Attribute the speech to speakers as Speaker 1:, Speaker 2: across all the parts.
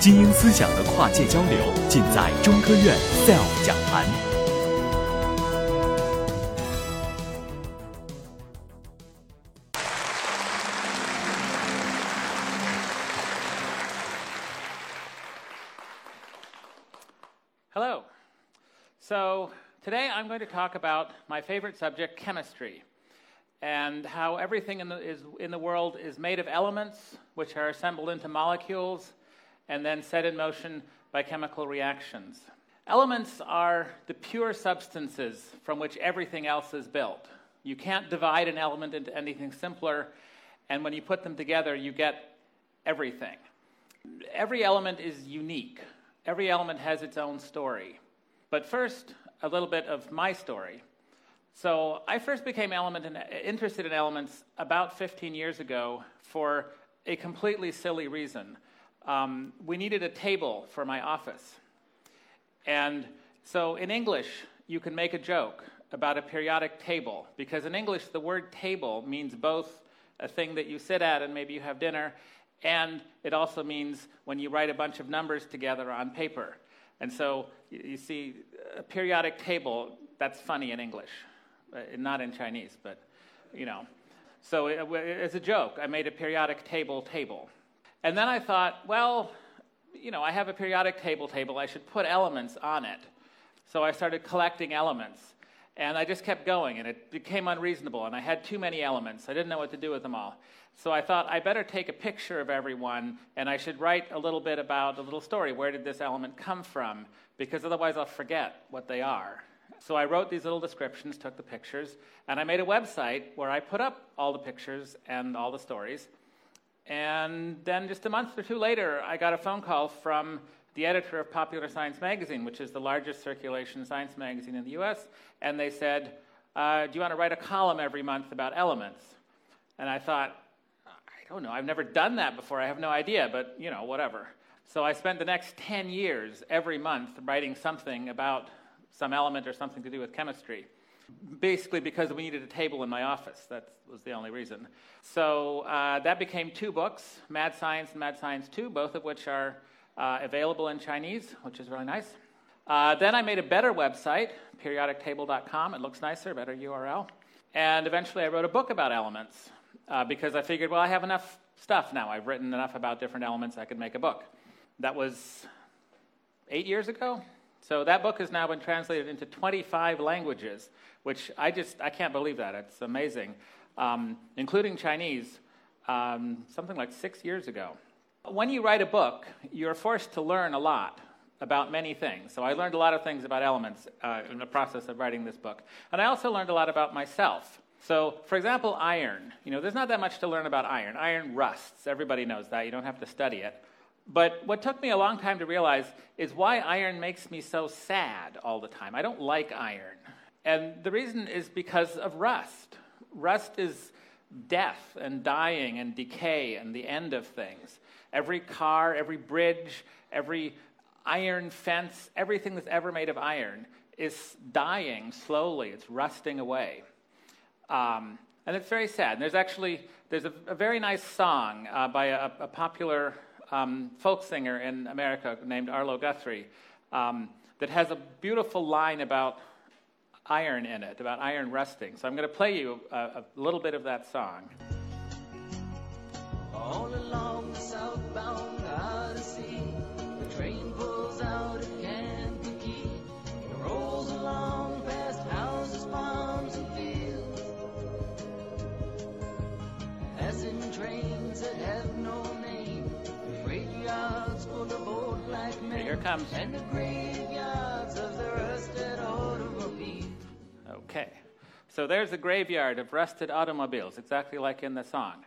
Speaker 1: 精英思想的跨界交流，尽在中科院 SELF 讲坛。
Speaker 2: Hello. So today I'm going to talk about my favorite subject, chemistry, and how everything in the, is, in the world is made of elements which are assembled into molecules and then set in motion by chemical reactions. Elements are the pure substances from which everything else is built. You can't divide an element into anything simpler, and when you put them together, you get everything. Every element is unique, every element has its own story. But first, a little bit of my story. So, I first became in, interested in elements about 15 years ago for a completely silly reason um, we needed a table for my office. And so in English, you can make a joke about a periodic table, because in English, the word table means both a thing that you sit at and maybe you have dinner, and it also means when you write a bunch of numbers together on paper. And so you see, a periodic table, that's funny in English, uh, not in Chinese, but you know. So as a joke, I made a periodic table table. And then I thought, well, you know, I have a periodic table table. I should put elements on it. So I started collecting elements. And I just kept going, and it became unreasonable. And I had too many elements. I didn't know what to do with them all. So I thought I better take a picture of everyone, and I should write a little bit about a little story. Where did this element come from? Because otherwise I'll forget what they are. So I wrote these little descriptions, took the pictures, and I made a website where I put up all the pictures and all the stories. And then just a month or two later, I got a phone call from the editor of Popular Science Magazine, which is the largest circulation science magazine in the US. And they said, uh, Do you want to write a column every month about elements? And I thought, I don't know. I've never done that before. I have no idea, but you know, whatever. So I spent the next 10 years every month writing something about some element or something to do with chemistry basically because we needed a table in my office. That was the only reason. So uh, that became two books Mad Science and Mad Science 2, both of which are uh, available in Chinese, which is really nice. Uh, then I made a better website, periodictable.com. It looks nicer, better URL. And eventually I wrote a book about elements uh, because I figured, well, I have enough stuff now. I've written enough about different elements, I could make a book. That was eight years ago, so that book has now been translated into 25 languages, which I just I can't believe that. It's amazing, um, including Chinese, um, something like six years ago. When you write a book, you're forced to learn a lot about many things. So I learned a lot of things about elements uh, in the process of writing this book, and I also learned a lot about myself. So, for example, iron. You know, there's not that much to learn about iron. Iron rusts. Everybody knows that. You don't have to study it. But what took me a long time to realize is why iron makes me so sad all the time. I don't like iron. And the reason is because of rust. Rust is death and dying and decay and the end of things. Every car, every bridge, every iron fence, everything that's ever made of iron is dying slowly. It's rusting away. Um, and it's very sad. And there's actually there's a, a very nice song uh, by a, a popular um, folk singer in America named Arlo Guthrie um, that has a beautiful line about iron in it, about iron rusting. So I'm going to play you a, a little bit of that song. All along the southbound Odyssey, the train pulls out of. It rolls along past houses, farms, and fields. Passing trains that have no Okay, here comes. And the graveyards So there's a graveyard of rusted automobiles, exactly like in the song.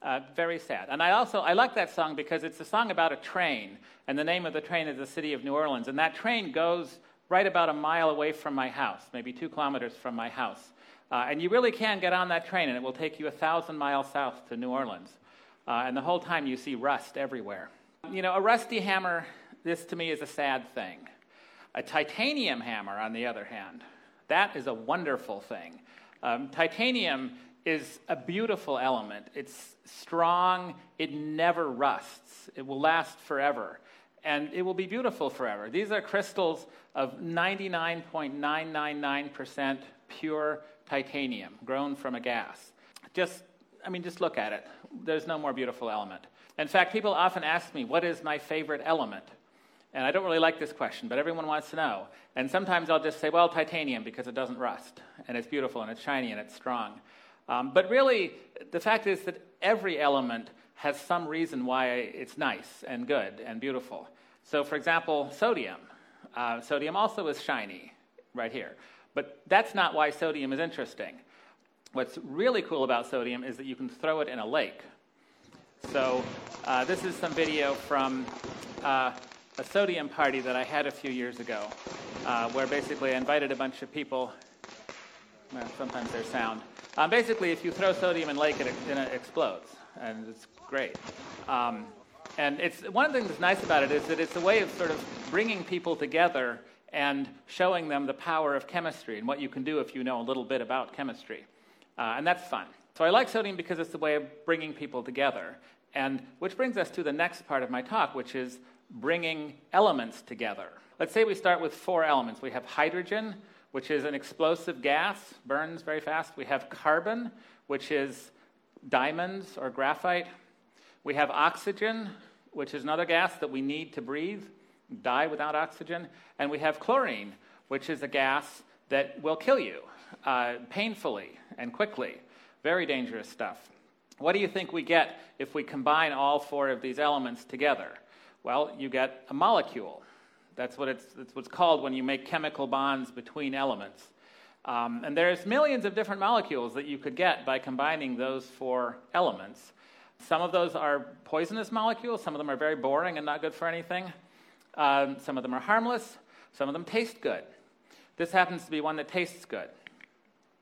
Speaker 2: Uh, very sad. And I also I like that song because it's a song about a train, and the name of the train is the city of New Orleans. And that train goes right about a mile away from my house, maybe two kilometers from my house. Uh, and you really can get on that train, and it will take you a thousand miles south to New Orleans. Uh, and the whole time you see rust everywhere. You know, a rusty hammer, this to me is a sad thing. A titanium hammer, on the other hand, that is a wonderful thing. Um, titanium is a beautiful element. It's strong, it never rusts, it will last forever, and it will be beautiful forever. These are crystals of 99.999% pure titanium grown from a gas. Just, I mean, just look at it. There's no more beautiful element. In fact, people often ask me, What is my favorite element? And I don't really like this question, but everyone wants to know. And sometimes I'll just say, Well, titanium, because it doesn't rust, and it's beautiful, and it's shiny, and it's strong. Um, but really, the fact is that every element has some reason why it's nice and good and beautiful. So, for example, sodium. Uh, sodium also is shiny right here. But that's not why sodium is interesting. What's really cool about sodium is that you can throw it in a lake. So, uh, this is some video from uh, a sodium party that I had a few years ago, uh, where basically I invited a bunch of people. Well, sometimes there's sound. Um, basically, if you throw sodium in lake, it, it explodes, and it's great. Um, and it's one of the things that's nice about it is that it's a way of sort of bringing people together and showing them the power of chemistry and what you can do if you know a little bit about chemistry. Uh, and that's fun. So I like sodium because it's a way of bringing people together. And which brings us to the next part of my talk, which is bringing elements together. Let's say we start with four elements. We have hydrogen, which is an explosive gas, burns very fast. We have carbon, which is diamonds or graphite. We have oxygen, which is another gas that we need to breathe die without oxygen. And we have chlorine, which is a gas that will kill you uh, painfully and quickly. Very dangerous stuff. What do you think we get if we combine all four of these elements together? Well, you get a molecule. That's what it's, what's called when you make chemical bonds between elements. Um, and there's millions of different molecules that you could get by combining those four elements. Some of those are poisonous molecules, some of them are very boring and not good for anything. Um, some of them are harmless, some of them taste good. This happens to be one that tastes good.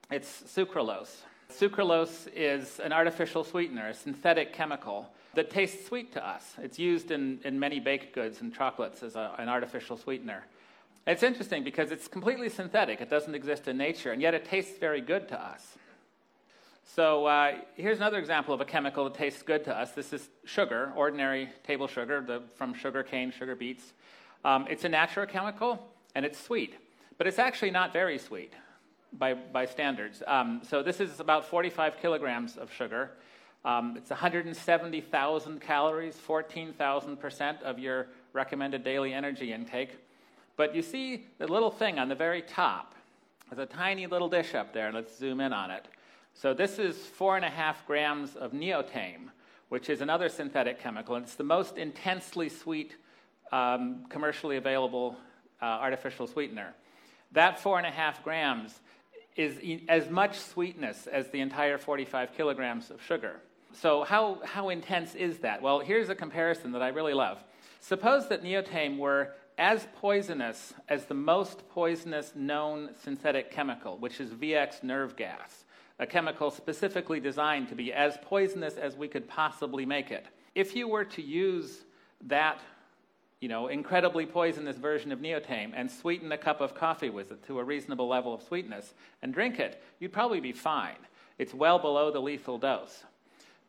Speaker 2: It's sucralose. Sucralose is an artificial sweetener, a synthetic chemical that tastes sweet to us. It's used in, in many baked goods and chocolates as a, an artificial sweetener. It's interesting because it's completely synthetic, it doesn't exist in nature, and yet it tastes very good to us. So uh, here's another example of a chemical that tastes good to us. This is sugar, ordinary table sugar the, from sugar cane, sugar beets. Um, it's a natural chemical, and it's sweet, but it's actually not very sweet by, by standards. Um, so this is about 45 kilograms of sugar. Um, it's 170,000 calories, 14,000% of your recommended daily energy intake. But you see the little thing on the very top. There's a tiny little dish up there. Let's zoom in on it. So this is four and a half grams of neotame, which is another synthetic chemical. And it's the most intensely sweet um, commercially available uh, artificial sweetener. That four and a half grams is e- as much sweetness as the entire 45 kilograms of sugar. So, how, how intense is that? Well, here's a comparison that I really love. Suppose that neotame were as poisonous as the most poisonous known synthetic chemical, which is VX nerve gas, a chemical specifically designed to be as poisonous as we could possibly make it. If you were to use that you know, incredibly poisonous version of neotame and sweeten a cup of coffee with it to a reasonable level of sweetness and drink it, you'd probably be fine. It's well below the lethal dose.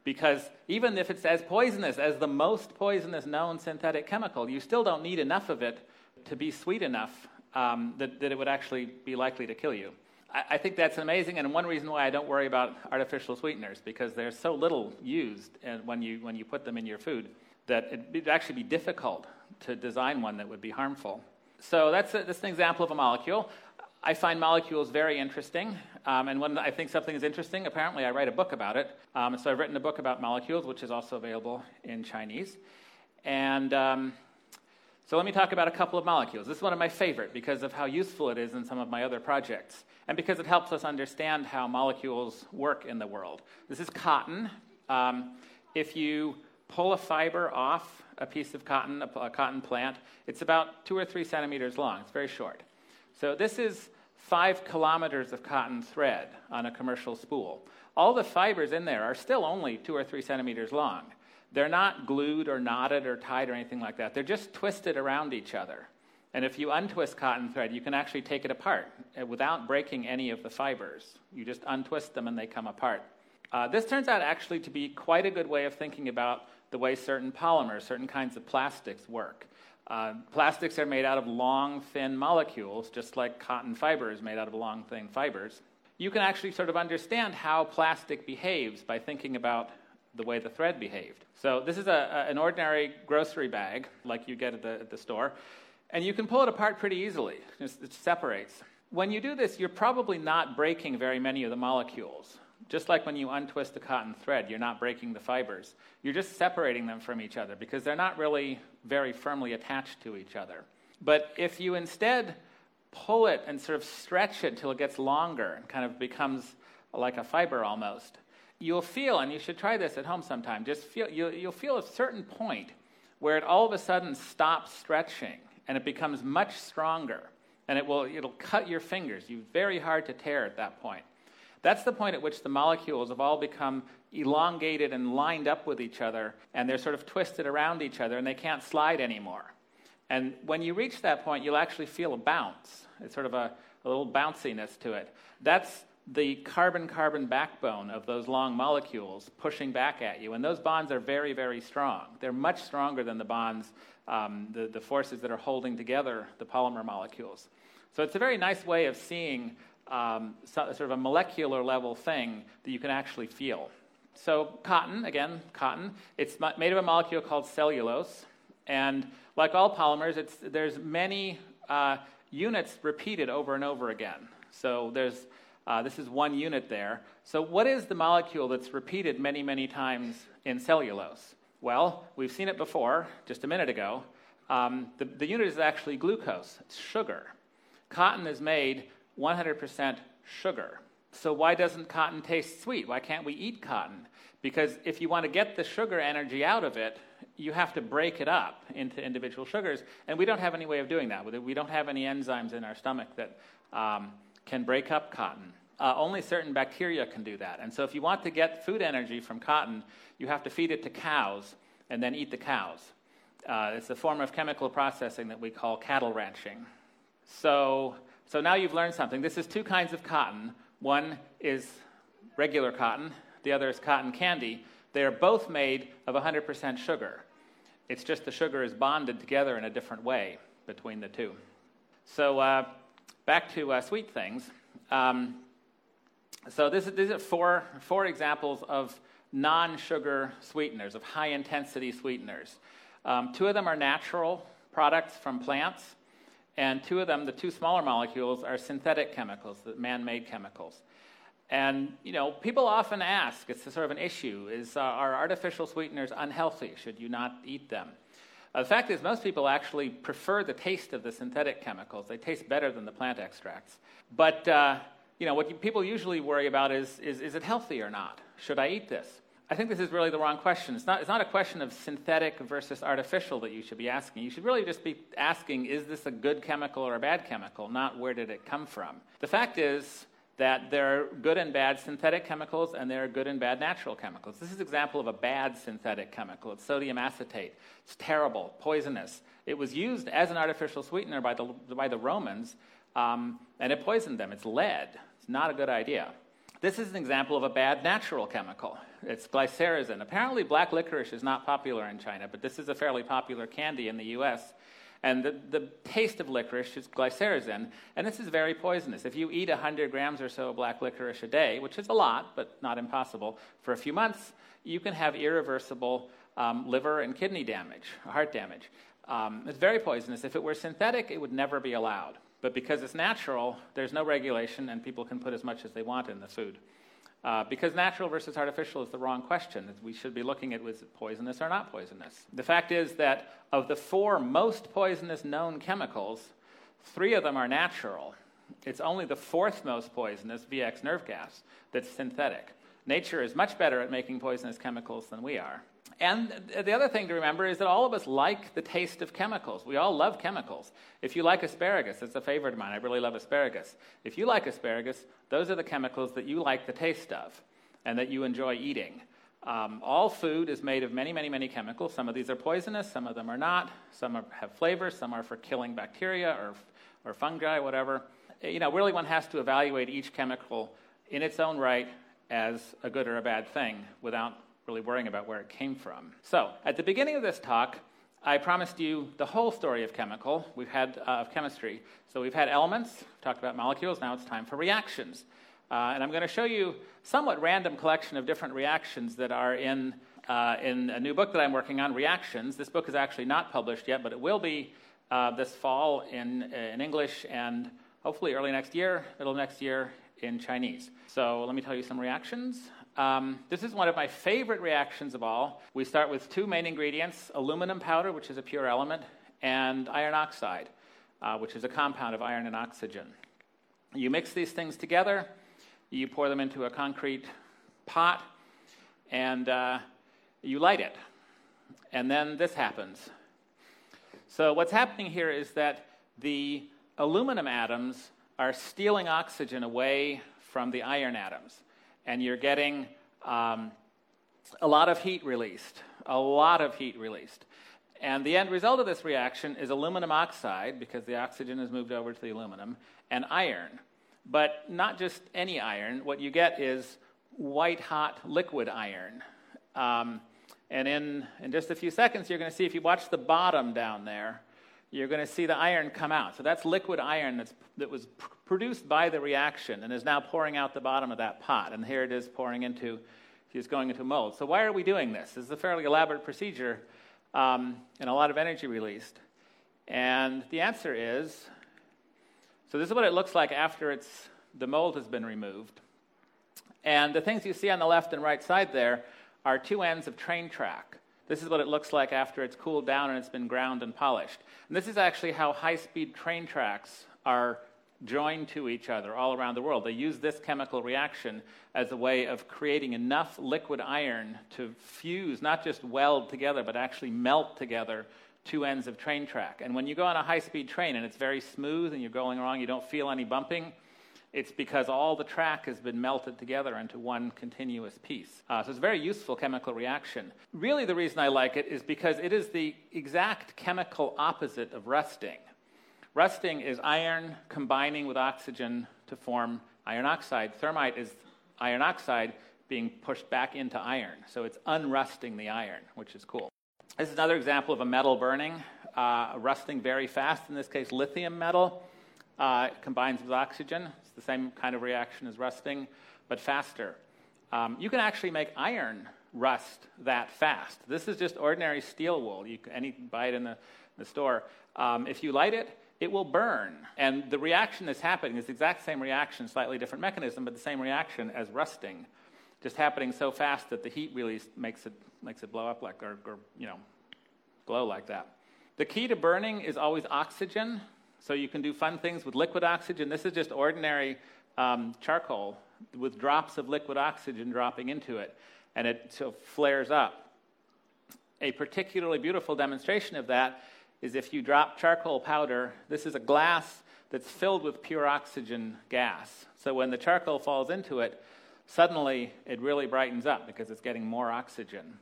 Speaker 2: Because even if it's as poisonous as the most poisonous known synthetic chemical, you still don't need enough of it to be sweet enough um, that, that it would actually be likely to kill you. I, I think that's amazing, and one reason why I don't worry about artificial sweeteners, because they're so little used when you, when you put them in your food that it'd actually be difficult to design one that would be harmful. So that's, a, that's an example of a molecule. I find molecules very interesting, um, and when I think something is interesting, apparently I write a book about it. Um, so I've written a book about molecules, which is also available in Chinese. And um, so let me talk about a couple of molecules. This is one of my favorite because of how useful it is in some of my other projects, and because it helps us understand how molecules work in the world. This is cotton. Um, if you pull a fiber off a piece of cotton, a, a cotton plant, it's about two or three centimeters long. It's very short. So this is five kilometers of cotton thread on a commercial spool. All the fibers in there are still only two or three centimeters long. They're not glued or knotted or tied or anything like that. They're just twisted around each other. And if you untwist cotton thread, you can actually take it apart uh, without breaking any of the fibers. You just untwist them and they come apart. Uh, this turns out actually to be quite a good way of thinking about the way certain polymers, certain kinds of plastics work. Uh, plastics are made out of long, thin molecules, just like cotton fiber is made out of long, thin fibers. You can actually sort of understand how plastic behaves by thinking about the way the thread behaved. So, this is a, a, an ordinary grocery bag, like you get at the, at the store, and you can pull it apart pretty easily. it separates. When you do this, you're probably not breaking very many of the molecules. Just like when you untwist a cotton thread, you're not breaking the fibers. You're just separating them from each other because they're not really very firmly attached to each other. But if you instead pull it and sort of stretch it till it gets longer and kind of becomes like a fiber almost, you'll feel, and you should try this at home sometime, just feel, you'll, you'll feel a certain point where it all of a sudden stops stretching and it becomes much stronger. And it will, it'll cut your fingers. You're very hard to tear at that point. That's the point at which the molecules have all become elongated and lined up with each other, and they're sort of twisted around each other, and they can't slide anymore. And when you reach that point, you'll actually feel a bounce. It's sort of a, a little bounciness to it. That's the carbon carbon backbone of those long molecules pushing back at you. And those bonds are very, very strong. They're much stronger than the bonds, um, the, the forces that are holding together the polymer molecules. So it's a very nice way of seeing um, so, sort of a molecular level thing that you can actually feel. So, cotton, again, cotton, it's made of a molecule called cellulose. And like all polymers, there's many uh, units repeated over and over again. So, there's, uh, this is one unit there. So, what is the molecule that's repeated many, many times in cellulose? Well, we've seen it before, just a minute ago. Um, the, the unit is actually glucose, it's sugar. Cotton is made 100% sugar. So, why doesn't cotton taste sweet? Why can't we eat cotton? Because if you want to get the sugar energy out of it, you have to break it up into individual sugars, and we don't have any way of doing that. We don't have any enzymes in our stomach that um, can break up cotton. Uh, only certain bacteria can do that. And so, if you want to get food energy from cotton, you have to feed it to cows and then eat the cows. Uh, it's a form of chemical processing that we call cattle ranching. So, so now you've learned something. This is two kinds of cotton. One is regular cotton, the other is cotton candy. They are both made of 100% sugar. It's just the sugar is bonded together in a different way between the two. So uh, back to uh, sweet things. Um, so this, these are four, four examples of non-sugar sweeteners, of high-intensity sweeteners. Um, two of them are natural products from plants. And two of them, the two smaller molecules, are synthetic chemicals, the man-made chemicals. And you know, people often ask, it's sort of an issue: is uh, are artificial sweeteners unhealthy? Should you not eat them? Uh, the fact is, most people actually prefer the taste of the synthetic chemicals. They taste better than the plant extracts. But uh, you know, what people usually worry about is, is: is it healthy or not? Should I eat this? I think this is really the wrong question. It's not, it's not a question of synthetic versus artificial that you should be asking. You should really just be asking, is this a good chemical or a bad chemical, not where did it come from? The fact is that there are good and bad synthetic chemicals and there are good and bad natural chemicals. This is an example of a bad synthetic chemical. It's sodium acetate. It's terrible, poisonous. It was used as an artificial sweetener by the, by the Romans, um, and it poisoned them. It's lead. It's not a good idea. This is an example of a bad natural chemical. It's glycyrrhizin. Apparently, black licorice is not popular in China, but this is a fairly popular candy in the US. And the, the taste of licorice is glycyrrhizin, and this is very poisonous. If you eat 100 grams or so of black licorice a day, which is a lot, but not impossible, for a few months, you can have irreversible um, liver and kidney damage, heart damage. Um, it's very poisonous. If it were synthetic, it would never be allowed. But because it's natural, there's no regulation, and people can put as much as they want in the food. Uh, because natural versus artificial is the wrong question. We should be looking at was it poisonous or not poisonous. The fact is that of the four most poisonous known chemicals, three of them are natural. It's only the fourth most poisonous, VX nerve gas, that's synthetic. Nature is much better at making poisonous chemicals than we are. And the other thing to remember is that all of us like the taste of chemicals. We all love chemicals. If you like asparagus, it's a favorite of mine. I really love asparagus. If you like asparagus, those are the chemicals that you like the taste of and that you enjoy eating. Um, all food is made of many, many, many chemicals. Some of these are poisonous, some of them are not. Some are, have flavors, some are for killing bacteria or, or fungi, whatever. You know, really, one has to evaluate each chemical in its own right as a good or a bad thing without really worrying about where it came from. So, at the beginning of this talk, I promised you the whole story of chemical. We've had uh, of chemistry. So we've had elements, talked about molecules. Now it's time for reactions, uh, and I'm going to show you somewhat random collection of different reactions that are in uh, in a new book that I'm working on, Reactions. This book is actually not published yet, but it will be uh, this fall in in English and hopefully early next year, middle of next year in Chinese. So let me tell you some reactions. Um, this is one of my favorite reactions of all. We start with two main ingredients aluminum powder, which is a pure element, and iron oxide, uh, which is a compound of iron and oxygen. You mix these things together, you pour them into a concrete pot, and uh, you light it. And then this happens. So, what's happening here is that the aluminum atoms are stealing oxygen away from the iron atoms and you're getting um, a lot of heat released, a lot of heat released. And the end result of this reaction is aluminum oxide, because the oxygen is moved over to the aluminum, and iron. But not just any iron. What you get is white hot liquid iron. Um, and in, in just a few seconds, you're going to see, if you watch the bottom down there, you're going to see the iron come out. So that's liquid iron that's, that was produced by the reaction and is now pouring out the bottom of that pot. And here it is pouring into, it's going into mold. So why are we doing this? This is a fairly elaborate procedure um, and a lot of energy released. And the answer is, so this is what it looks like after it's, the mold has been removed. And the things you see on the left and right side there are two ends of train track. This is what it looks like after it's cooled down and it's been ground and polished. And this is actually how high speed train tracks are joined to each other all around the world. They use this chemical reaction as a way of creating enough liquid iron to fuse, not just weld together, but actually melt together two ends of train track. And when you go on a high speed train and it's very smooth and you're going along, you don't feel any bumping, it's because all the track has been melted together into one continuous piece. Uh, so it's a very useful chemical reaction. Really, the reason I like it is because it is the exact chemical opposite of rusting. Rusting is iron combining with oxygen to form iron oxide. Thermite is iron oxide being pushed back into iron. So it's unrusting the iron, which is cool. This is another example of a metal burning, uh, rusting very fast, in this case, lithium metal. Uh, combines with oxygen. It's the same kind of reaction as rusting, but faster. Um, you can actually make iron rust that fast. This is just ordinary steel wool. You can any, buy it in the, the store. Um, if you light it, it will burn. And the reaction that's happening is the exact same reaction, slightly different mechanism, but the same reaction as rusting, just happening so fast that the heat release makes it, makes it blow up like, or, or you know, glow like that. The key to burning is always oxygen. So you can do fun things with liquid oxygen. This is just ordinary um, charcoal with drops of liquid oxygen dropping into it, and it so flares up. A particularly beautiful demonstration of that is if you drop charcoal powder. This is a glass that's filled with pure oxygen gas. So when the charcoal falls into it, suddenly it really brightens up because it's getting more oxygen.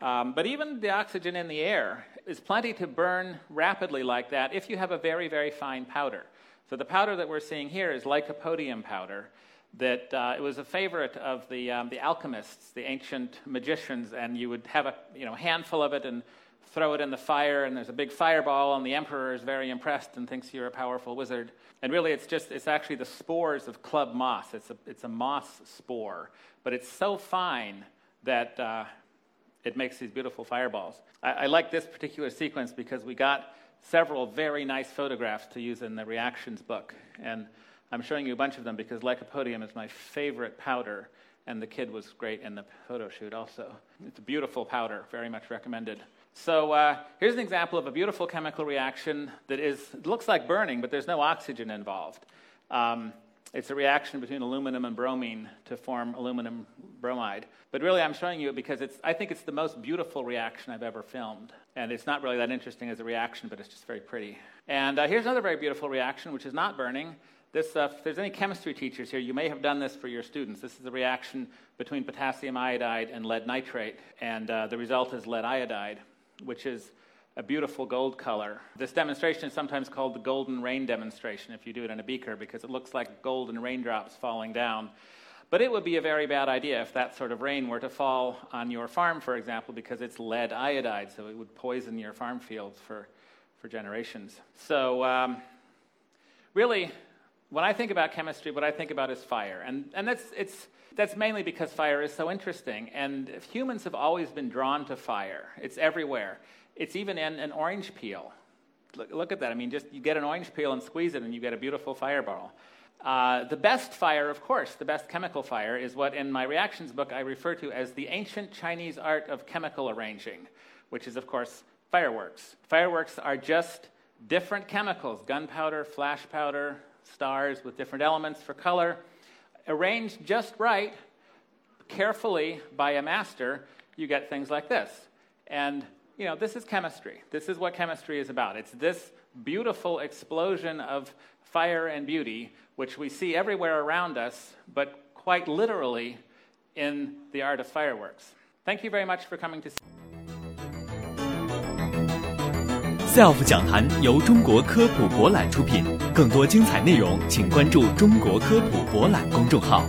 Speaker 2: Um, but even the oxygen in the air is plenty to burn rapidly like that if you have a very, very fine powder. So the powder that we're seeing here is lycopodium powder. That uh, it was a favorite of the, um, the alchemists, the ancient magicians, and you would have a you know, handful of it and throw it in the fire, and there's a big fireball, and the emperor is very impressed and thinks you're a powerful wizard. And really, it's just, it's actually the spores of club moss. It's a, it's a moss spore, but it's so fine that uh, it makes these beautiful fireballs. I, I like this particular sequence because we got several very nice photographs to use in the reactions book. And I'm showing you a bunch of them because lycopodium is my favorite powder, and the kid was great in the photo shoot also. It's a beautiful powder, very much recommended. So uh, here's an example of a beautiful chemical reaction that is, looks like burning, but there's no oxygen involved. Um, it's a reaction between aluminum and bromine to form aluminum bromide. But really, I'm showing you it because it's, I think it's the most beautiful reaction I've ever filmed. And it's not really that interesting as a reaction, but it's just very pretty. And uh, here's another very beautiful reaction, which is not burning. This, uh, if there's any chemistry teachers here, you may have done this for your students. This is a reaction between potassium iodide and lead nitrate, and uh, the result is lead iodide, which is a beautiful gold color. This demonstration is sometimes called the golden rain demonstration if you do it in a beaker because it looks like golden raindrops falling down. But it would be a very bad idea if that sort of rain were to fall on your farm, for example, because it's lead iodide, so it would poison your farm fields for, for generations. So, um, really, when I think about chemistry, what I think about is fire. And, and that's, it's, that's mainly because fire is so interesting. And humans have always been drawn to fire, it's everywhere. It's even in an orange peel. Look, look at that. I mean, just you get an orange peel and squeeze it, and you get a beautiful fireball. Uh, the best fire, of course, the best chemical fire, is what in my reactions book I refer to as the ancient Chinese art of chemical arranging, which is, of course, fireworks. Fireworks are just different chemicals gunpowder, flash powder, stars with different elements for color, arranged just right, carefully by a master, you get things like this. And, you know, this is chemistry. This is what chemistry is about. It's this beautiful explosion of fire and beauty, which we see everywhere around us, but quite literally in the art of fireworks. Thank you very much for coming to see.
Speaker 1: SELF 讲坛由中国科普博览出品，更多精彩内容请关注中国科普博览公众号。